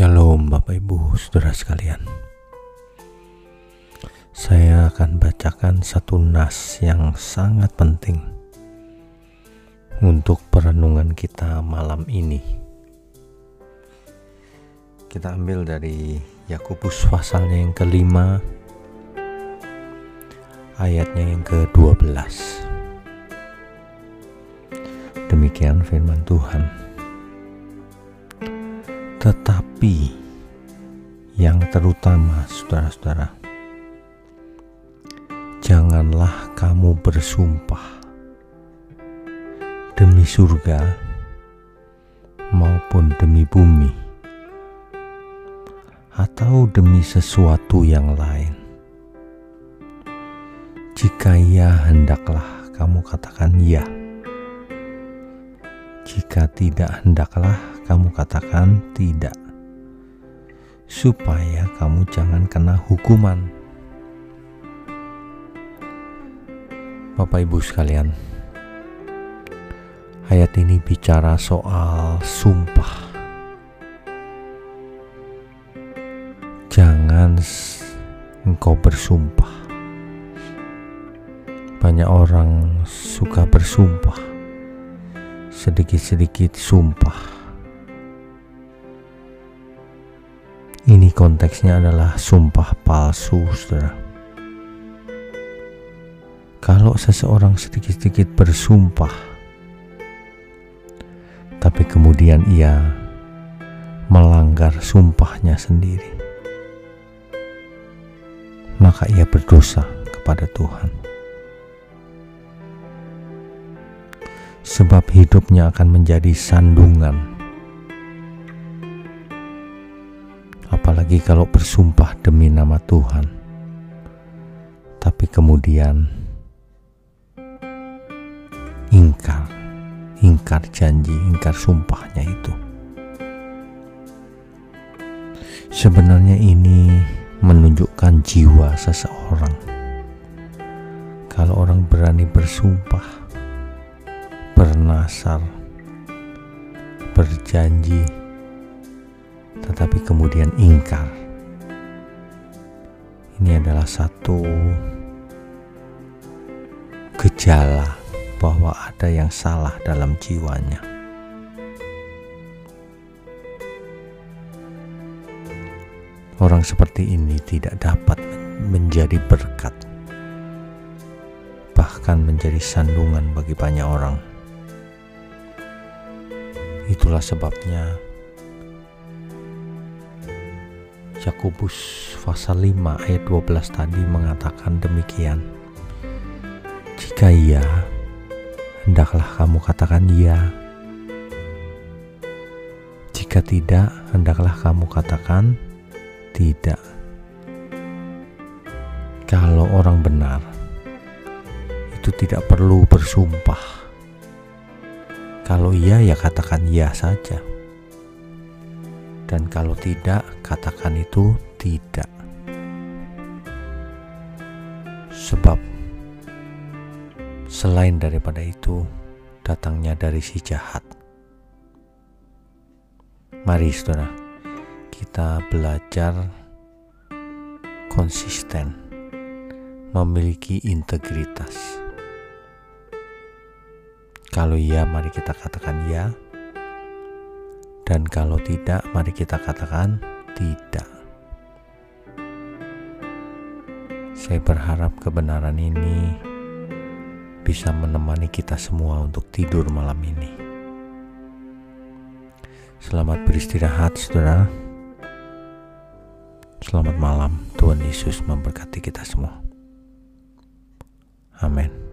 Shalom Bapak Ibu Saudara sekalian. Saya akan bacakan satu nas yang sangat penting Untuk perenungan kita malam ini. Kita ambil dari Yakobus pasalnya yang kelima Ayatnya yang ke-12 Demikian firman Tuhan tetapi yang terutama, saudara-saudara, janganlah kamu bersumpah demi surga maupun demi bumi, atau demi sesuatu yang lain. Jika ya, hendaklah kamu katakan ya. Jika tidak, hendaklah kamu katakan tidak, supaya kamu jangan kena hukuman. Bapak Ibu sekalian, ayat ini bicara soal sumpah. Jangan engkau bersumpah. Banyak orang suka bersumpah, sedikit-sedikit sumpah Ini konteksnya adalah sumpah palsu, saudara. Kalau seseorang sedikit-sedikit bersumpah, tapi kemudian ia melanggar sumpahnya sendiri, maka ia berdosa kepada Tuhan. Sebab hidupnya akan menjadi sandungan apalagi kalau bersumpah demi nama Tuhan, tapi kemudian ingkar, ingkar janji, ingkar sumpahnya itu. Sebenarnya ini menunjukkan jiwa seseorang. Kalau orang berani bersumpah, bernasar, berjanji, tetapi kemudian ingkar. Ini adalah satu gejala bahwa ada yang salah dalam jiwanya. Orang seperti ini tidak dapat menjadi berkat, bahkan menjadi sandungan bagi banyak orang. Itulah sebabnya Yakobus pasal 5 ayat 12 tadi mengatakan demikian. Jika iya, hendaklah kamu katakan iya. Jika tidak, hendaklah kamu katakan tidak. Kalau orang benar, itu tidak perlu bersumpah. Kalau iya, ya katakan iya saja dan kalau tidak, katakan itu tidak. Sebab selain daripada itu, datangnya dari si jahat. Mari saudara, kita belajar konsisten, memiliki integritas. Kalau iya, mari kita katakan ya. Dan kalau tidak, mari kita katakan tidak. Saya berharap kebenaran ini bisa menemani kita semua untuk tidur malam ini. Selamat beristirahat, saudara. Selamat malam, Tuhan Yesus memberkati kita semua. Amin.